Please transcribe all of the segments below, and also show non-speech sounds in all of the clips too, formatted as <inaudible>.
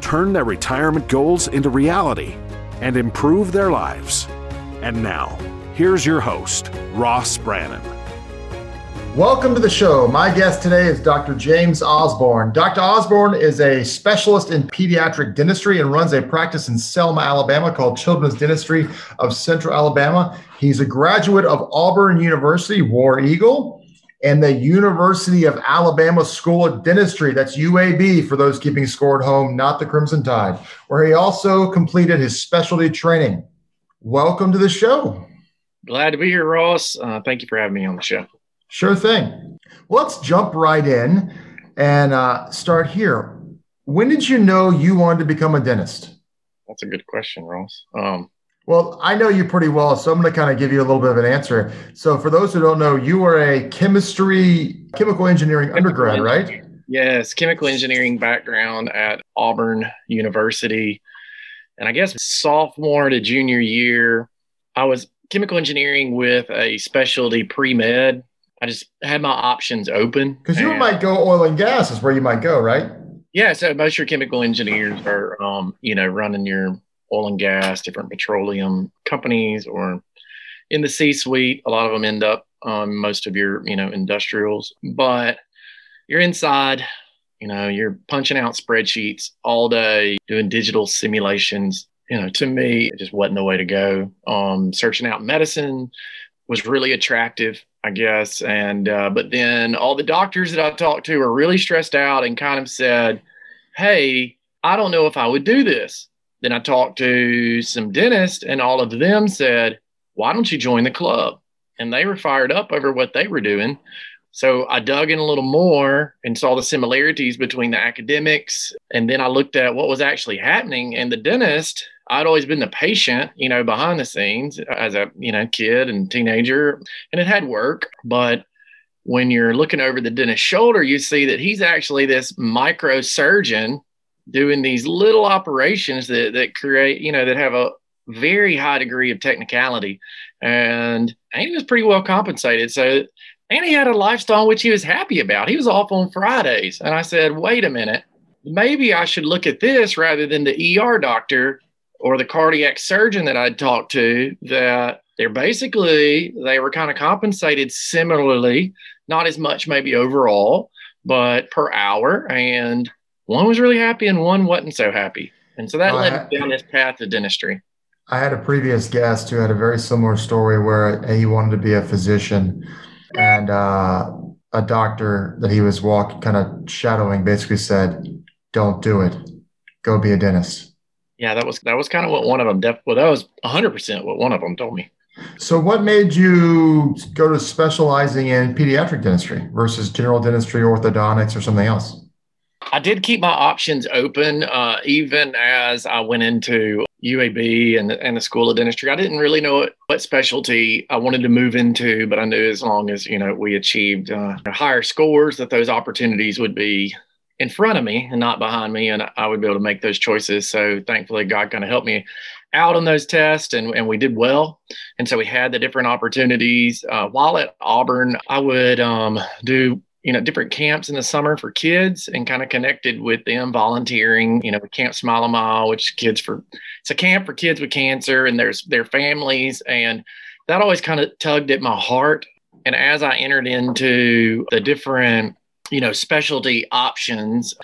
turn their retirement goals into reality, and improve their lives. And now, here's your host, Ross Brannon. Welcome to the show. My guest today is Dr. James Osborn. Dr. Osborn is a specialist in pediatric dentistry and runs a practice in Selma, Alabama called Children's Dentistry of Central Alabama. He's a graduate of Auburn University, War Eagle, and the University of Alabama School of Dentistry. That's UAB for those keeping score at home, not the Crimson Tide, where he also completed his specialty training. Welcome to the show. Glad to be here, Ross. Uh, thank you for having me on the show. Sure thing. Let's jump right in and uh, start here. When did you know you wanted to become a dentist? That's a good question, Ross. Um, well, I know you pretty well, so I'm going to kind of give you a little bit of an answer. So, for those who don't know, you are a chemistry, chemical engineering chemical undergrad, engineering. right? Yes, chemical engineering background at Auburn University. And I guess sophomore to junior year, I was chemical engineering with a specialty pre med I just had my options open. Because you might go oil and gas is where you might go, right? Yeah. So most of your chemical engineers are, um, you know, running your oil and gas, different petroleum companies, or in the C-suite. A lot of them end up on most of your, you know, industrials. But you're inside. You know, you're punching out spreadsheets all day, doing digital simulations. You know, to me, it just wasn't the way to go. Um, searching out medicine was really attractive I guess. And uh, but then all the doctors that I talked to were really stressed out and kind of said, "Hey, I don't know if I would do this." Then I talked to some dentists, and all of them said, "Why don't you join the club?" And they were fired up over what they were doing. So I dug in a little more and saw the similarities between the academics. And then I looked at what was actually happening. And the dentist I'd always been the patient, you know, behind the scenes as a, you know, kid and teenager, and it had work. But when you're looking over the dentist's shoulder, you see that he's actually this microsurgeon doing these little operations that, that create, you know, that have a very high degree of technicality. And, and he was pretty well compensated. So, and he had a lifestyle which he was happy about. He was off on Fridays. And I said, wait a minute, maybe I should look at this rather than the ER doctor or the cardiac surgeon that I'd talked to that they're basically they were kind of compensated similarly, not as much maybe overall, but per hour. And one was really happy and one wasn't so happy. And so that led me down this path of dentistry. I had a previous guest who had a very similar story where he wanted to be a physician and uh, a doctor that he was walking, kind of shadowing, basically said, Don't do it. Go be a dentist yeah, that was that was kind of what one of them. Def- well, that was hundred percent what one of them told me. So, what made you go to specializing in pediatric dentistry versus general dentistry, orthodontics, or something else? I did keep my options open, uh, even as I went into UAB and the, and the School of Dentistry. I didn't really know what, what specialty I wanted to move into, but I knew as long as you know we achieved uh, higher scores, that those opportunities would be in front of me and not behind me, and I would be able to make those choices. So thankfully, God kind of helped me out on those tests, and, and we did well. And so we had the different opportunities. Uh, while at Auburn, I would um, do you know different camps in the summer for kids and kind of connected with them volunteering you know camp smile a mile which is kids for it's a camp for kids with cancer and there's their families and that always kind of tugged at my heart and as i entered into the different you know, specialty options.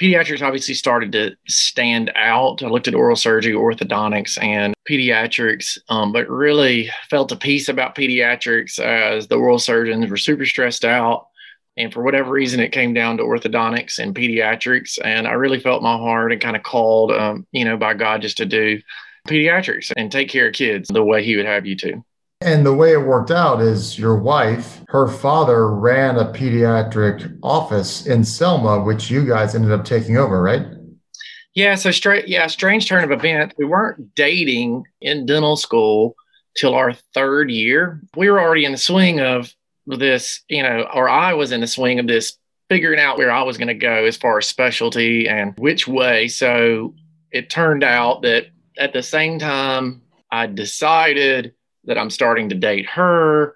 Pediatrics obviously started to stand out. I looked at oral surgery, orthodontics, and pediatrics, um, but really felt a piece about pediatrics as the oral surgeons were super stressed out. And for whatever reason, it came down to orthodontics and pediatrics. And I really felt my heart and kind of called, um, you know, by God just to do pediatrics and take care of kids the way He would have you to. And the way it worked out is your wife, her father ran a pediatric office in Selma, which you guys ended up taking over, right? Yeah, so straight, yeah, strange turn of events. We weren't dating in dental school till our third year. We were already in the swing of this, you know, or I was in the swing of this figuring out where I was going to go as far as specialty and which way. So it turned out that at the same time, I decided that I'm starting to date her.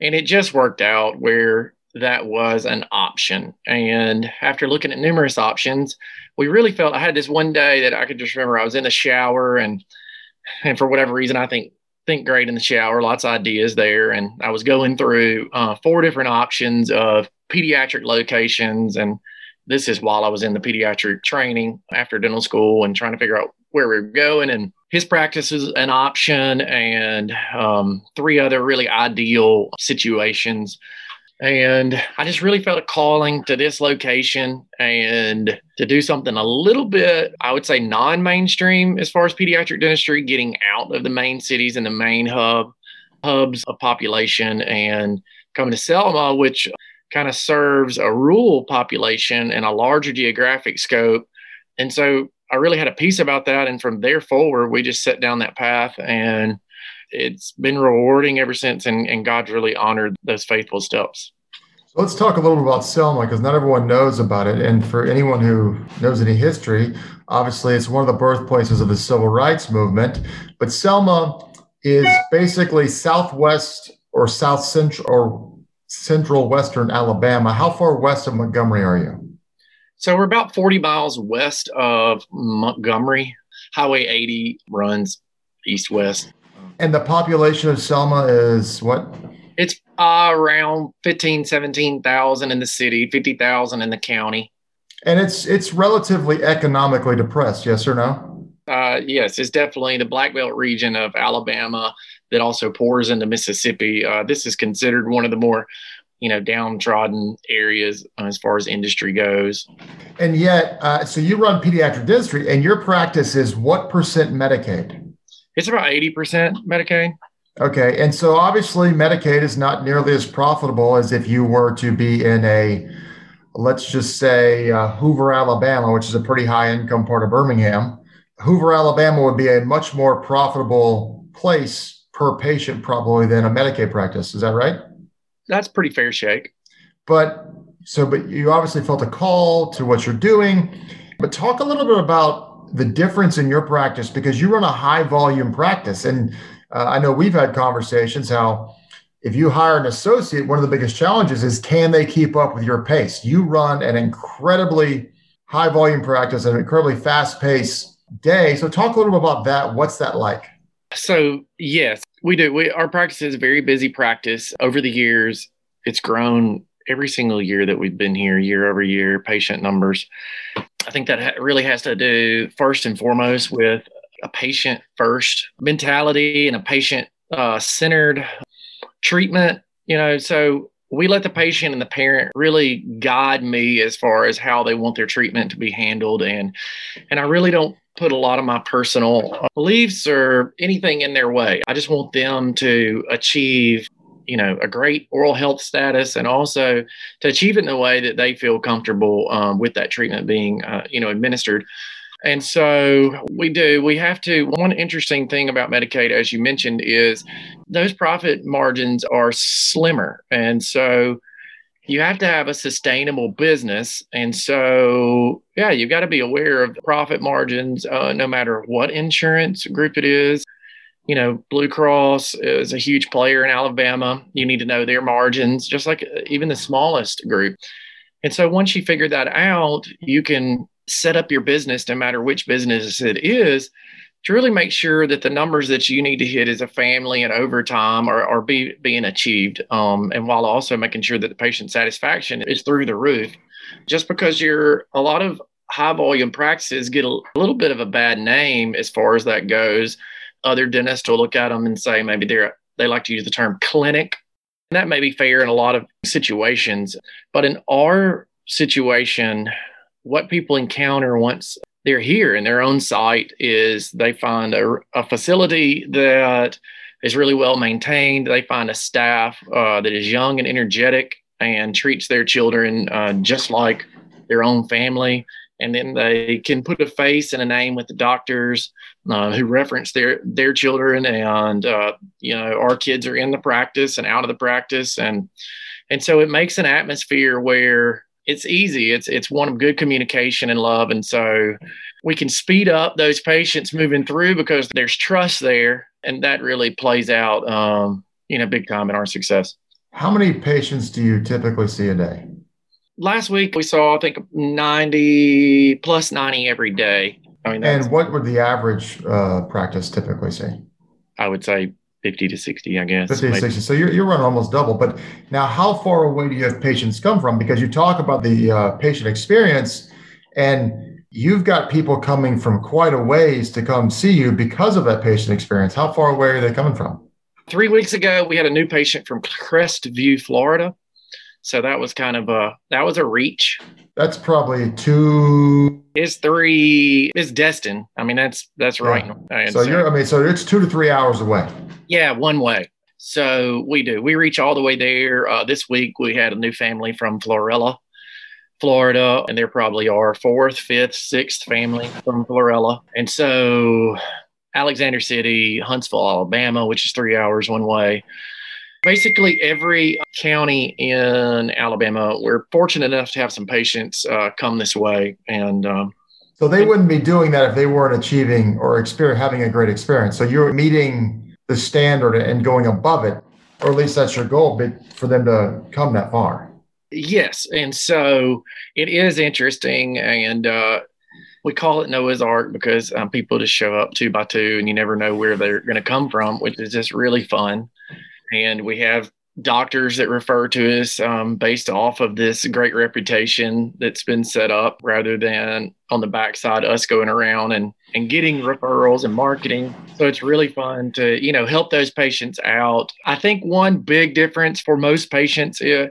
And it just worked out where that was an option. And after looking at numerous options, we really felt I had this one day that I could just remember I was in the shower and and for whatever reason I think think great in the shower, lots of ideas there. And I was going through uh, four different options of pediatric locations. And this is while I was in the pediatric training after dental school and trying to figure out where we were going. And his practice is an option and um, three other really ideal situations. And I just really felt a calling to this location and to do something a little bit, I would say, non mainstream as far as pediatric dentistry, getting out of the main cities and the main hub hubs of population and coming to Selma, which kind of serves a rural population and a larger geographic scope. And so I really had a piece about that. And from there forward, we just set down that path and it's been rewarding ever since. And, and God's really honored those faithful steps. So let's talk a little bit about Selma because not everyone knows about it. And for anyone who knows any history, obviously it's one of the birthplaces of the civil rights movement. But Selma is basically southwest or south central or central western Alabama. How far west of Montgomery are you? So we're about 40 miles west of Montgomery. Highway 80 runs east west. And the population of Selma is what? It's uh, around 15, 17,000 in the city, 50,000 in the county. And it's it's relatively economically depressed, yes or no? Uh, yes, it's definitely the Black Belt region of Alabama that also pours into Mississippi. Uh, this is considered one of the more you know downtrodden areas as far as industry goes and yet uh, so you run pediatric dentistry and your practice is what percent medicaid it's about 80% medicaid okay and so obviously medicaid is not nearly as profitable as if you were to be in a let's just say uh, hoover alabama which is a pretty high income part of birmingham hoover alabama would be a much more profitable place per patient probably than a medicaid practice is that right that's pretty fair shake. But so, but you obviously felt a call to what you're doing. But talk a little bit about the difference in your practice because you run a high volume practice. And uh, I know we've had conversations how if you hire an associate, one of the biggest challenges is can they keep up with your pace? You run an incredibly high volume practice, an incredibly fast paced day. So talk a little bit about that. What's that like? So yes, we do. We our practice is a very busy practice. Over the years, it's grown every single year that we've been here, year over year, patient numbers. I think that really has to do first and foremost with a patient first mentality and a patient uh, centered treatment. You know, so we let the patient and the parent really guide me as far as how they want their treatment to be handled and and I really don't put a lot of my personal beliefs or anything in their way. I just want them to achieve, you know, a great oral health status and also to achieve it in a way that they feel comfortable um, with that treatment being, uh, you know, administered. And so we do. We have to. One interesting thing about Medicaid, as you mentioned, is those profit margins are slimmer. And so you have to have a sustainable business. And so, yeah, you've got to be aware of profit margins, uh, no matter what insurance group it is. You know, Blue Cross is a huge player in Alabama. You need to know their margins, just like uh, even the smallest group. And so, once you figure that out, you can set up your business, no matter which business it is, to really make sure that the numbers that you need to hit as a family and over time are, are be, being achieved. Um, and while also making sure that the patient satisfaction is through the roof. Just because you're a lot of high volume practices get a, a little bit of a bad name as far as that goes. Other dentists will look at them and say maybe they're they like to use the term clinic. And that may be fair in a lot of situations. But in our situation, what people encounter once they're here in their own site is they find a, a facility that is really well maintained. They find a staff uh, that is young and energetic and treats their children uh, just like their own family. And then they can put a face and a name with the doctors uh, who reference their their children and uh, you know our kids are in the practice and out of the practice. And and so it makes an atmosphere where it's easy. It's it's one of good communication and love. And so we can speed up those patients moving through because there's trust there. And that really plays out um, you know big time in our success. How many patients do you typically see a day last week we saw I think 90 plus 90 every day. I mean, and what would the average uh, practice typically say? I would say 50 to 60, I guess. 50 to 60. So you're, you're running almost double. But now, how far away do you have patients come from? Because you talk about the uh, patient experience, and you've got people coming from quite a ways to come see you because of that patient experience. How far away are they coming from? Three weeks ago, we had a new patient from Crestview, Florida. So that was kind of a that was a reach. That's probably two. Is three is Destin. I mean that's that's right. Yeah. So you're I mean so it's two to three hours away. Yeah, one way. So we do. We reach all the way there. Uh, this week we had a new family from Florala, Florida, and they're probably our fourth, fifth, sixth family from Florala. And so Alexander City, Huntsville, Alabama, which is three hours one way basically every county in Alabama, we're fortunate enough to have some patients uh, come this way. And um, so they wouldn't be doing that if they weren't achieving or experience, having a great experience. So you're meeting the standard and going above it, or at least that's your goal But for them to come that far. Yes. And so it is interesting. And, uh, we call it Noah's Ark because um, people just show up two by two and you never know where they're going to come from, which is just really fun and we have doctors that refer to us um, based off of this great reputation that's been set up rather than on the backside us going around and and getting referrals and marketing. So it's really fun to you know help those patients out. I think one big difference for most patients is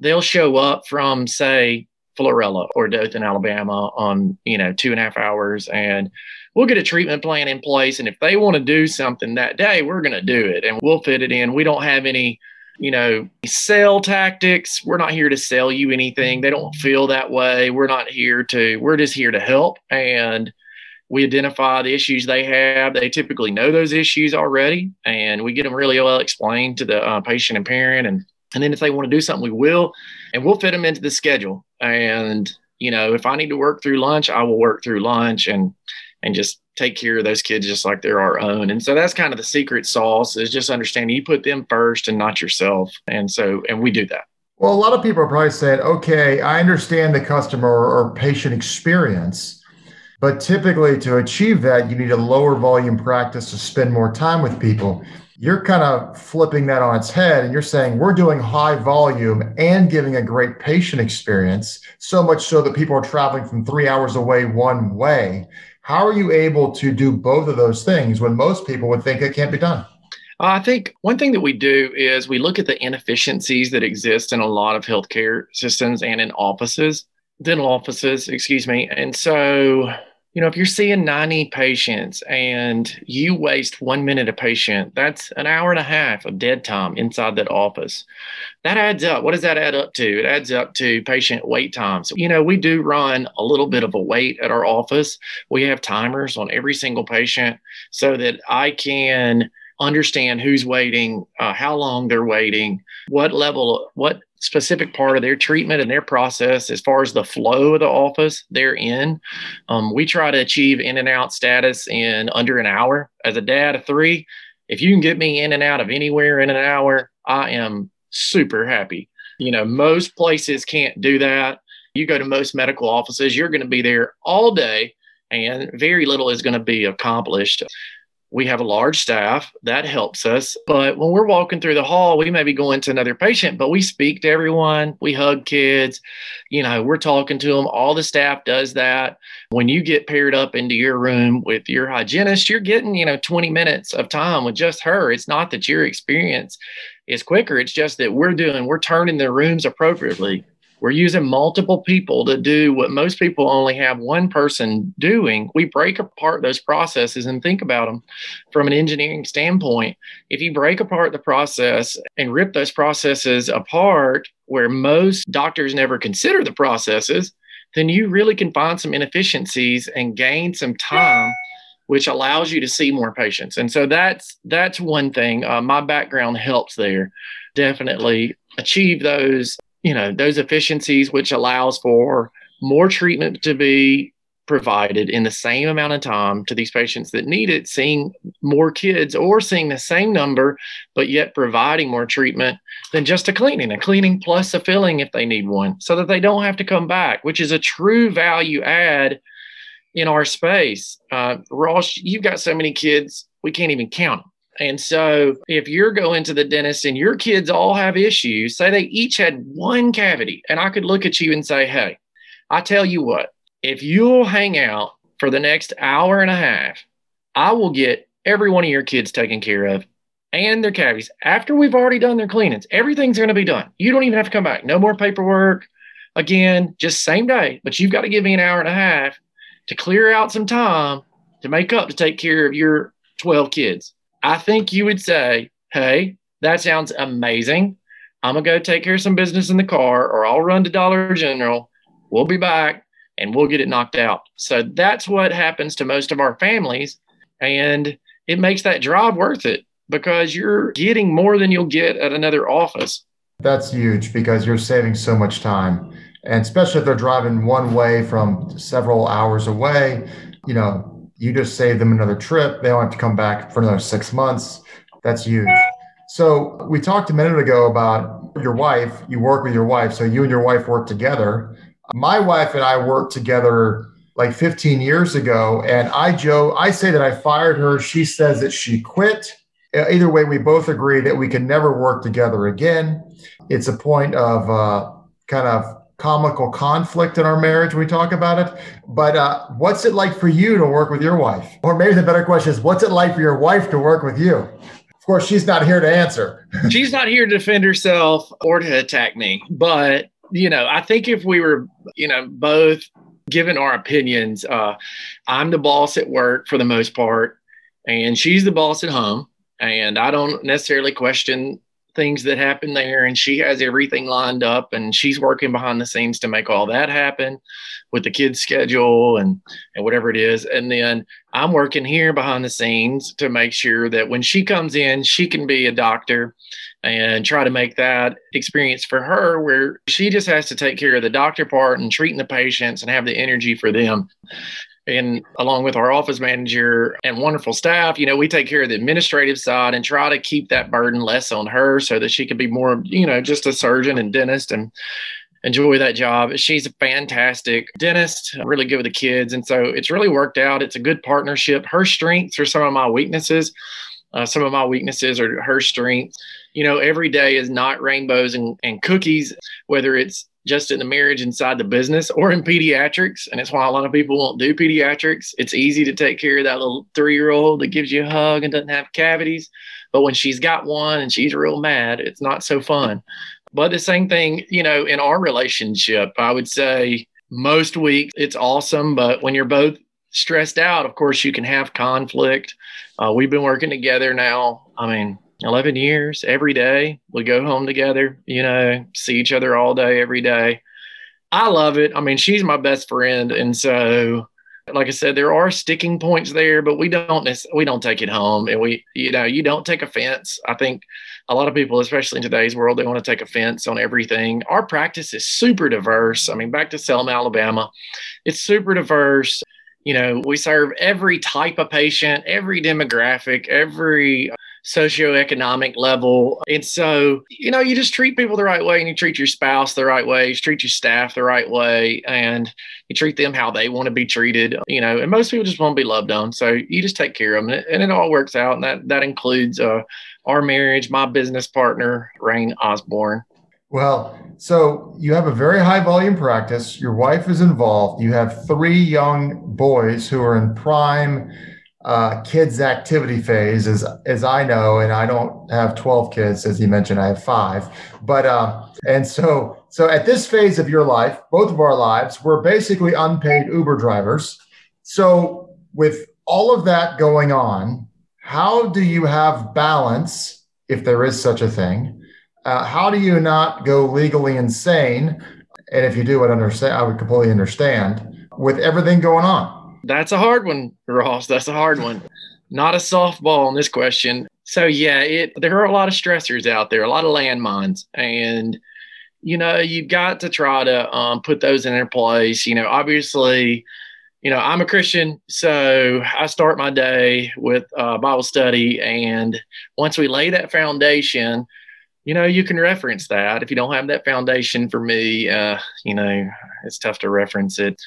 they'll show up from say florala or dothan alabama on you know two and a half hours and we'll get a treatment plan in place. And if they want to do something that day, we're going to do it and we'll fit it in. We don't have any, you know, sell tactics. We're not here to sell you anything. They don't feel that way. We're not here to, we're just here to help. And we identify the issues they have. They typically know those issues already, and we get them really well explained to the uh, patient and parent. And and then if they want to do something, we will, and we'll fit them into the schedule. And you know, if I need to work through lunch, I will work through lunch. And and just take care of those kids just like they're our own. And so that's kind of the secret sauce is just understanding you put them first and not yourself. And so, and we do that. Well, a lot of people are probably saying, okay, I understand the customer or patient experience, but typically to achieve that, you need a lower volume practice to spend more time with people. You're kind of flipping that on its head and you're saying we're doing high volume and giving a great patient experience, so much so that people are traveling from three hours away one way how are you able to do both of those things when most people would think it can't be done? I think one thing that we do is we look at the inefficiencies that exist in a lot of healthcare systems and in offices, dental offices, excuse me. And so you know, if you're seeing 90 patients and you waste one minute a patient, that's an hour and a half of dead time inside that office. That adds up. What does that add up to? It adds up to patient wait times. You know, we do run a little bit of a wait at our office. We have timers on every single patient so that I can understand who's waiting, uh, how long they're waiting, what level, what specific part of their treatment and their process as far as the flow of the office they're in. Um, we try to achieve in and out status in under an hour. As a dad of three, if you can get me in and out of anywhere in an hour, I am super happy. You know, most places can't do that. You go to most medical offices, you're going to be there all day and very little is going to be accomplished. We have a large staff that helps us. But when we're walking through the hall, we may be going to another patient, but we speak to everyone. We hug kids. You know, we're talking to them. All the staff does that. When you get paired up into your room with your hygienist, you're getting, you know, 20 minutes of time with just her. It's not that your experience is quicker. It's just that we're doing, we're turning the rooms appropriately. We're using multiple people to do what most people only have one person doing. We break apart those processes and think about them from an engineering standpoint. If you break apart the process and rip those processes apart, where most doctors never consider the processes, then you really can find some inefficiencies and gain some time which allows you to see more patients and so that's that's one thing uh, my background helps there definitely achieve those you know those efficiencies which allows for more treatment to be provided in the same amount of time to these patients that need it, seeing more kids or seeing the same number, but yet providing more treatment than just a cleaning, a cleaning plus a filling if they need one, so that they don't have to come back, which is a true value add in our space. Uh, Ross, you've got so many kids, we can't even count them. And so, if you're going to the dentist and your kids all have issues, say they each had one cavity, and I could look at you and say, Hey, I tell you what, if you'll hang out for the next hour and a half, I will get every one of your kids taken care of and their cavities after we've already done their cleanings. Everything's going to be done. You don't even have to come back. No more paperwork. Again, just same day, but you've got to give me an hour and a half to clear out some time to make up to take care of your 12 kids. I think you would say, Hey, that sounds amazing. I'm going to go take care of some business in the car, or I'll run to Dollar General. We'll be back and we'll get it knocked out. So that's what happens to most of our families. And it makes that drive worth it because you're getting more than you'll get at another office. That's huge because you're saving so much time. And especially if they're driving one way from several hours away, you know, you just save them another trip. They don't have to come back for another six months. That's huge. So we talked a minute ago about your wife. You work with your wife. So you and your wife work together. My wife and I worked together like 15 years ago, and I Joe, I say that I fired her. She says that she quit. Either way, we both agree that we can never work together again. It's a point of uh, kind of comical conflict in our marriage. We talk about it. But uh, what's it like for you to work with your wife? Or maybe the better question is, what's it like for your wife to work with you? Of course, she's not here to answer. <laughs> she's not here to defend herself or to attack me, but you know, I think if we were, you know, both given our opinions, uh, I'm the boss at work for the most part, and she's the boss at home. And I don't necessarily question things that happen there. And she has everything lined up, and she's working behind the scenes to make all that happen with the kids' schedule and and whatever it is. And then I'm working here behind the scenes to make sure that when she comes in, she can be a doctor and try to make that experience for her where she just has to take care of the doctor part and treating the patients and have the energy for them and along with our office manager and wonderful staff you know we take care of the administrative side and try to keep that burden less on her so that she can be more you know just a surgeon and dentist and enjoy that job. She's a fantastic dentist really good with the kids. And so it's really worked out. It's a good partnership. Her strengths are some of my weaknesses. Uh, some of my weaknesses are her strengths. You know, every day is not rainbows and, and cookies, whether it's just in the marriage inside the business or in pediatrics. And it's why a lot of people won't do pediatrics. It's easy to take care of that little three year old that gives you a hug and doesn't have cavities. But when she's got one and she's real mad, it's not so fun. But the same thing, you know, in our relationship, I would say most weeks it's awesome. But when you're both stressed out, of course, you can have conflict. Uh, we've been working together now. I mean, 11 years every day. We go home together, you know, see each other all day, every day. I love it. I mean, she's my best friend. And so, like I said, there are sticking points there, but we don't we don't take it home, and we you know you don't take offense. I think a lot of people, especially in today's world, they want to take offense on everything. Our practice is super diverse. I mean, back to Selma, Alabama, it's super diverse. You know, we serve every type of patient, every demographic, every socioeconomic level. And so, you know, you just treat people the right way and you treat your spouse the right way, you treat your staff the right way, and you treat them how they want to be treated, you know, and most people just want to be loved on. So you just take care of them and it, and it all works out. And that, that includes uh, our marriage, my business partner, Rain Osborn. Well, so you have a very high volume practice. Your wife is involved. You have three young boys who are in prime uh, kids activity phase as as I know, and I don't have 12 kids, as you mentioned, I have five. But uh, and so so at this phase of your life, both of our lives, we're basically unpaid Uber drivers. So with all of that going on, how do you have balance, if there is such a thing? Uh, how do you not go legally insane And if you do, I'd understand. I would completely understand with everything going on. That's a hard one, Ross. That's a hard one. Not a softball on this question. So yeah, it there are a lot of stressors out there, a lot of landmines, and you know you've got to try to um, put those in their place. You know, obviously, you know I'm a Christian, so I start my day with uh, Bible study, and once we lay that foundation, you know you can reference that. If you don't have that foundation, for me, uh, you know it's tough to reference it.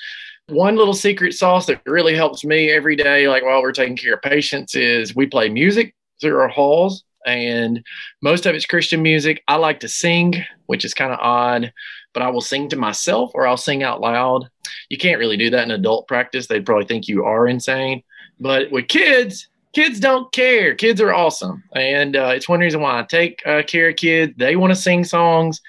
One little secret sauce that really helps me every day, like while we're taking care of patients, is we play music through our halls, and most of it's Christian music. I like to sing, which is kind of odd, but I will sing to myself or I'll sing out loud. You can't really do that in adult practice. They'd probably think you are insane. But with kids, kids don't care. Kids are awesome. And uh, it's one reason why I take uh, care of kids. They want to sing songs.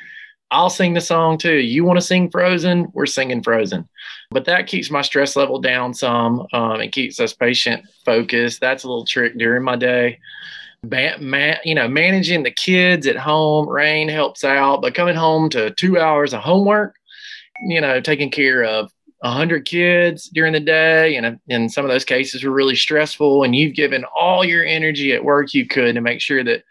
I'll sing the song too. You want to sing Frozen? We're singing Frozen. But that keeps my stress level down some. Um, it keeps us patient focused. That's a little trick during my day. Ba- ma- you know, managing the kids at home, rain helps out, but coming home to two hours of homework, you know, taking care of a hundred kids during the day, and in some of those cases were really stressful, and you've given all your energy at work you could to make sure that,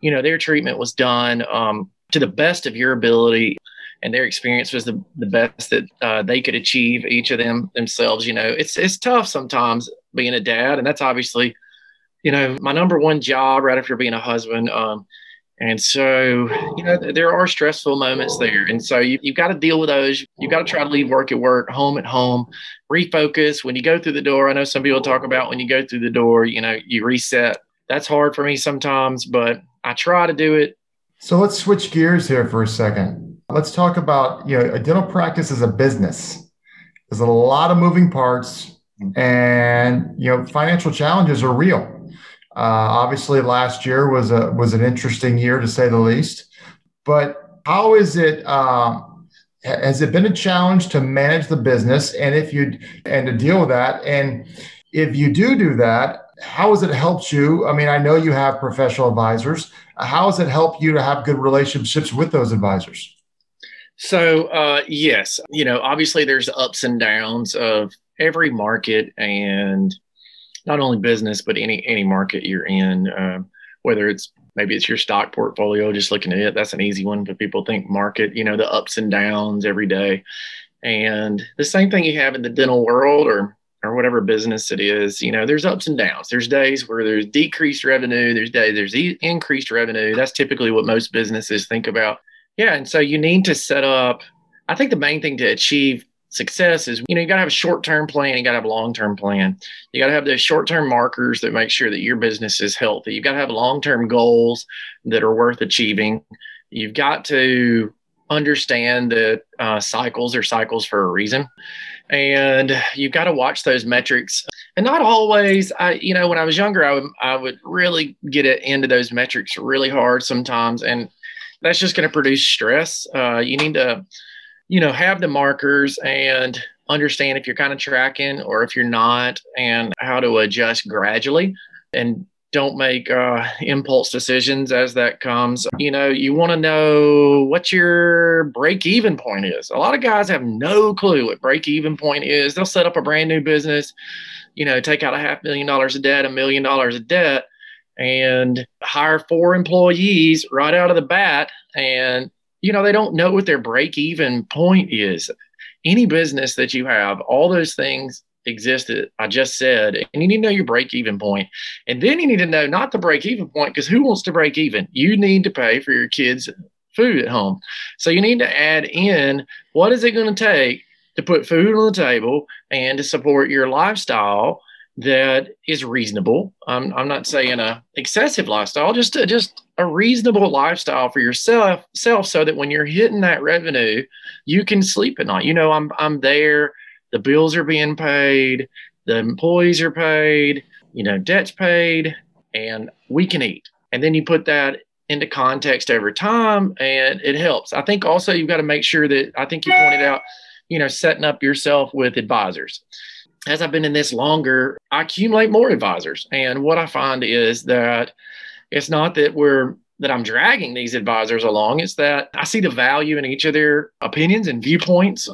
you know, their treatment was done um, to the best of your ability and their experience was the, the best that uh, they could achieve each of them themselves you know. It's it's tough sometimes being a dad and that's obviously you know my number one job right after being a husband um, and so you know there are stressful moments there and so you, you've got to deal with those. You've got to try to leave work at work home at home refocus. When you go through the door i know some people talk about when you go through the door you know you reset. That's hard for me sometimes but i try to do it so let's switch gears here for a second. Let's talk about, you know, a dental practice is a business. There's a lot of moving parts and, you know, financial challenges are real. Uh, obviously last year was a was an interesting year to say the least. But how is it um, has it been a challenge to manage the business and if you and to deal with that and if you do do that how has it helped you i mean i know you have professional advisors how has it helped you to have good relationships with those advisors? So, uh, yes, you know, obviously there's ups and downs of every market and not only business, but any, any market you're in, uh, whether it's maybe it's your stock portfolio, just looking at it, that's an easy one. But people think market, you know, the ups and downs every day. And the same thing you have in the dental world or or whatever business it is, you know, there's ups and downs. There's days where there's decreased revenue. There's days there's e- increased revenue. That's typically what most businesses think about. Yeah, and so you need to set up. I think the main thing to achieve success is you know you got to have a short-term plan you got to have a long-term plan you got to have those short-term markers that make sure that your business is healthy you've got to have long-term goals that are worth achieving you've got to understand that uh, cycles are cycles for a reason and you've got to watch those metrics. And not always i you know when i was younger i would i would really get into those metrics really hard sometimes and that's just going to produce stress. Uh, you need to you know have the markers and understand if you're kind of tracking or if you're not and how to adjust gradually and don't make uh, impulse decisions as that comes. You know, you want to know what your break even point is. A lot of guys have no clue what break even point is. They'll set up a brand new business, you know, take out a half million dollars of debt, a million dollars of debt, and hire four employees right out of the bat. And, you know, they don't know what their break even point is. Any business that you have, all those things existed. I just said, and you need to know your break even point. And then you need to know not the break even point, because who wants to break even? You need to pay for your kids' food at home. So you need to add in what is it going to take to put food on the table and to support your lifestyle that is reasonable. I'm, I'm not saying a excessive lifestyle, just a, just a reasonable lifestyle for yourself, self, so that when you're hitting that revenue, you can sleep at night. You know, I'm I'm there the bills are being paid, the employees are paid, you know, debt's paid, and we can eat. And then you put that into context over time and it helps. I think also you've got to make sure that I think you pointed out, you know, setting up yourself with advisors. As I've been in this longer, I accumulate more advisors. And what I find is that it's not that we're that I'm dragging these advisors along is that I see the value in each of their opinions and viewpoints.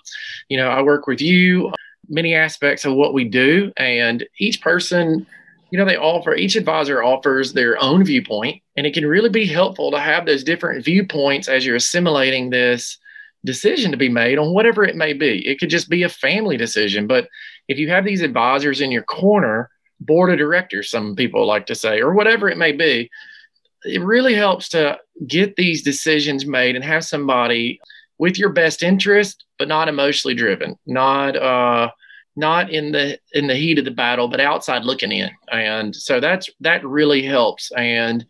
You know, I work with you, many aspects of what we do, and each person, you know, they offer, each advisor offers their own viewpoint, and it can really be helpful to have those different viewpoints as you're assimilating this decision to be made on whatever it may be. It could just be a family decision, but if you have these advisors in your corner, board of directors, some people like to say, or whatever it may be, it really helps to get these decisions made and have somebody with your best interest, but not emotionally driven, not uh, not in the in the heat of the battle, but outside looking in. And so that's that really helps. And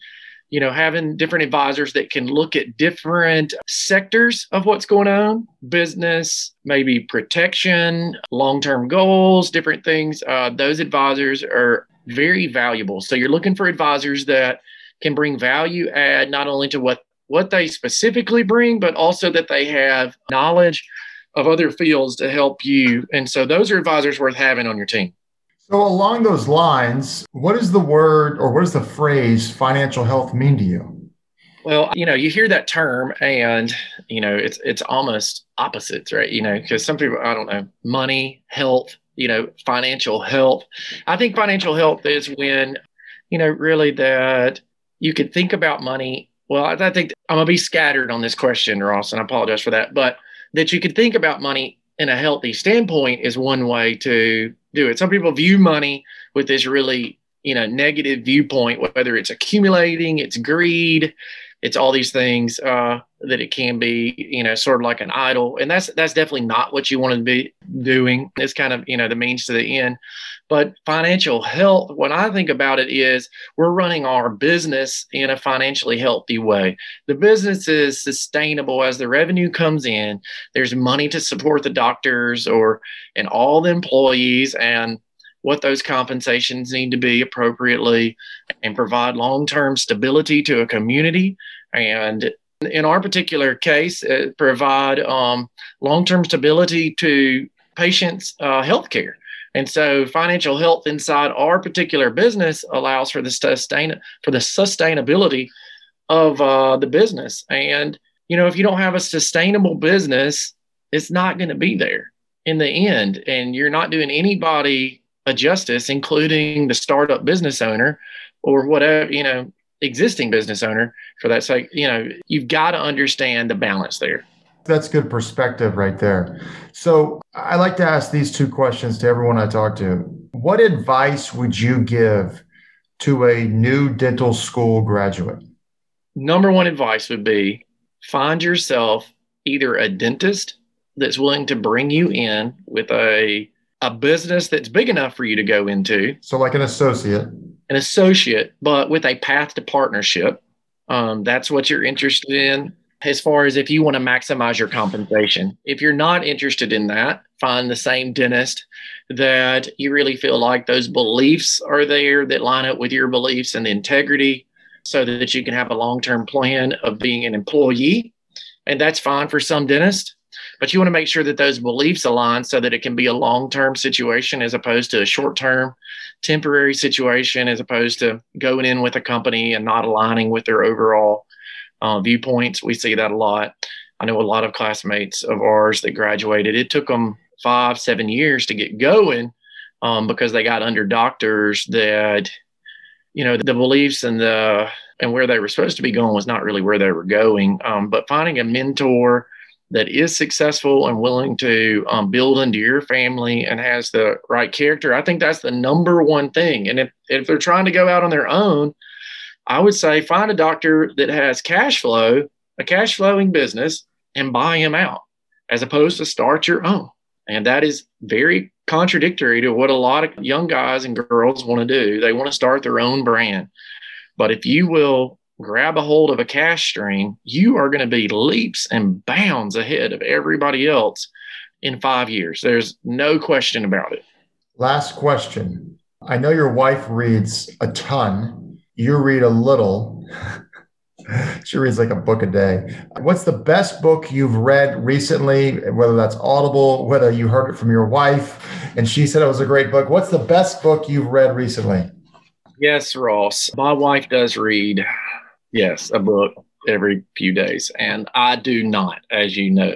you know, having different advisors that can look at different sectors of what's going on business, maybe protection, long term goals, different things. Uh, those advisors are very valuable. So you're looking for advisors that can bring value add not only to what what they specifically bring, but also that they have knowledge of other fields to help you. And so those are advisors worth having on your team. So, along those lines, what does the word or what does the phrase financial health mean to you? Well, you know, you hear that term and, you know, it's it's almost opposites, right? You know, because some people, I don't know, money, health, you know, financial health. I think financial health is when, you know, really that you could think about money. Well, I, I think I'm going to be scattered on this question, Ross, and I apologize for that, but that you could think about money in a healthy standpoint is one way to do it. Some people view money with this really, you know, negative viewpoint, whether it's accumulating, it's greed, it's all these things uh, that it can be, you know, sort of like an idol, and that's that's definitely not what you want to be doing. It's kind of you know the means to the end. But financial health, when I think about it, is we're running our business in a financially healthy way. The business is sustainable as the revenue comes in. There's money to support the doctors or and all the employees and what those compensations need to be appropriately and provide long-term stability to a community and in our particular case uh, provide um, long-term stability to patients uh, health care and so financial health inside our particular business allows for the sustain for the sustainability of uh, the business. And you know, if you don't have a sustainable business, it's not going to be there in the end. And you're not doing anybody a justice, including the startup business owner or whatever, you know, existing business owner for that sake. You know, you've got to understand the balance there. That's good perspective right there. So I like to ask these two questions to everyone I talk to. What advice would you give to a new dental school graduate? Number one advice would be find yourself either a dentist that's willing to bring you in with a a business that's big enough for you to go into. So like an associate. An associate, but with a path to partnership. Um, that's what you're interested in as far as if you want to maximize your compensation. If you're not interested in that, find the same dentist that you really feel like those beliefs are there that line up with your beliefs and integrity so that you can have a long term plan of being an employee. And that's fine for some dentists. But you want to make sure that those beliefs align so that it can be a long term situation as opposed to a short term, temporary situation, as opposed to going in with a company and not aligning with their overall uh, viewpoints. We see that a lot. I know a lot of classmates of ours that graduated. It took them five, seven years to get going um, because they got under doctors that, you know, the beliefs and the and where they were supposed to be going was not really where they were going. Um, but finding a mentor that is successful and willing to um, build into your family and has the right character, I think that's the number one thing. And if, if they're trying to go out on their own, I would say find a doctor that has cash flow, a cash flowing business, and buy him out as opposed to start your own. And that is very contradictory to what a lot of young guys and girls want to do. They want to start their own brand. But if you will grab a hold of a cash stream, you are going to be leaps and bounds ahead of everybody else in five years. There's no question about it. Last question. I know your wife reads a ton you read a little. <laughs> she reads like a book a day. What's the best book you've read recently, whether that's Audible, whether you heard it from your wife and she said it was a great book? What's the best book you've read recently? Yes, Ross. My wife does read. Yes, a book every few days. And I do not, as you know.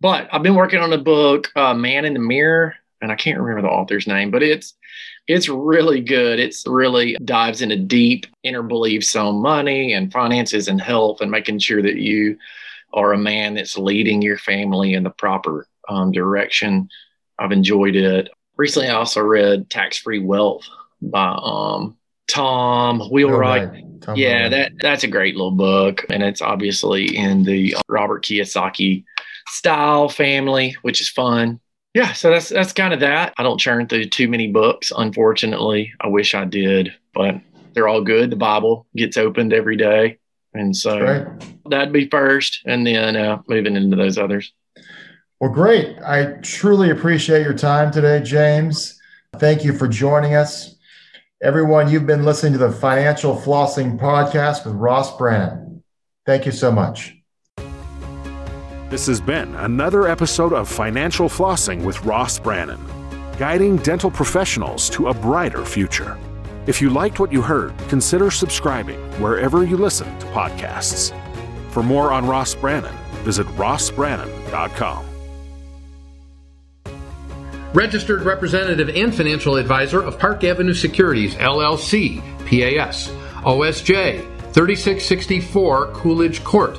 But I've been working on a book, uh, Man in the Mirror, and I can't remember the author's name, but it's it's really good. It's really dives into deep inner beliefs on money and finances and health and making sure that you are a man that's leading your family in the proper um, direction. I've enjoyed it. Recently, I also read Tax Free Wealth by um, Tom Wheelwright. Oh, right. Tom yeah, that that's a great little book, and it's obviously in the Robert Kiyosaki style family, which is fun. Yeah, so that's that's kind of that. I don't churn through too many books, unfortunately. I wish I did, but they're all good. The Bible gets opened every day, and so right. that'd be first, and then uh, moving into those others. Well, great. I truly appreciate your time today, James. Thank you for joining us. Everyone, you've been listening to the Financial Flossing Podcast with Ross Brannon. Thank you so much. This has been another episode of Financial Flossing with Ross Brannon, guiding dental professionals to a brighter future. If you liked what you heard, consider subscribing wherever you listen to podcasts. For more on Ross Brannon, visit rossbrannon.com. Registered representative and financial advisor of Park Avenue Securities, LLC, PAS, OSJ 3664 Coolidge Court,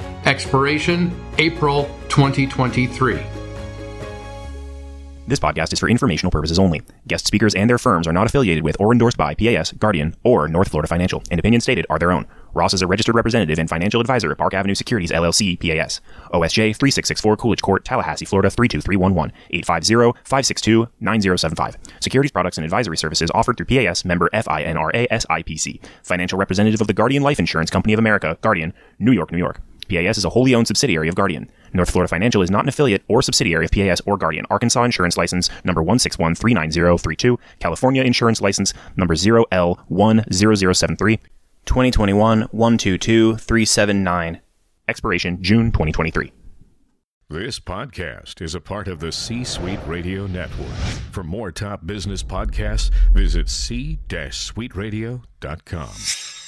expiration April 2023. This podcast is for informational purposes only. Guest speakers and their firms are not affiliated with or endorsed by PAS, Guardian, or North Florida Financial, and opinions stated are their own. Ross is a registered representative and financial advisor at Park Avenue Securities LLC, PAS. OSJ 3664 Coolidge Court, Tallahassee, Florida 32311, 850-562-9075. Securities products and advisory services offered through PAS member FINRA SIPC. Financial representative of the Guardian Life Insurance Company of America, Guardian, New York, New York. PAS is a wholly owned subsidiary of Guardian. North Florida Financial is not an affiliate or subsidiary of PAS or Guardian. Arkansas Insurance License number 161-39032. California Insurance License number 0L10073. 2021 122 379. Expiration June 2023. This podcast is a part of the C Suite Radio Network. For more top business podcasts, visit c-suiteradio.com.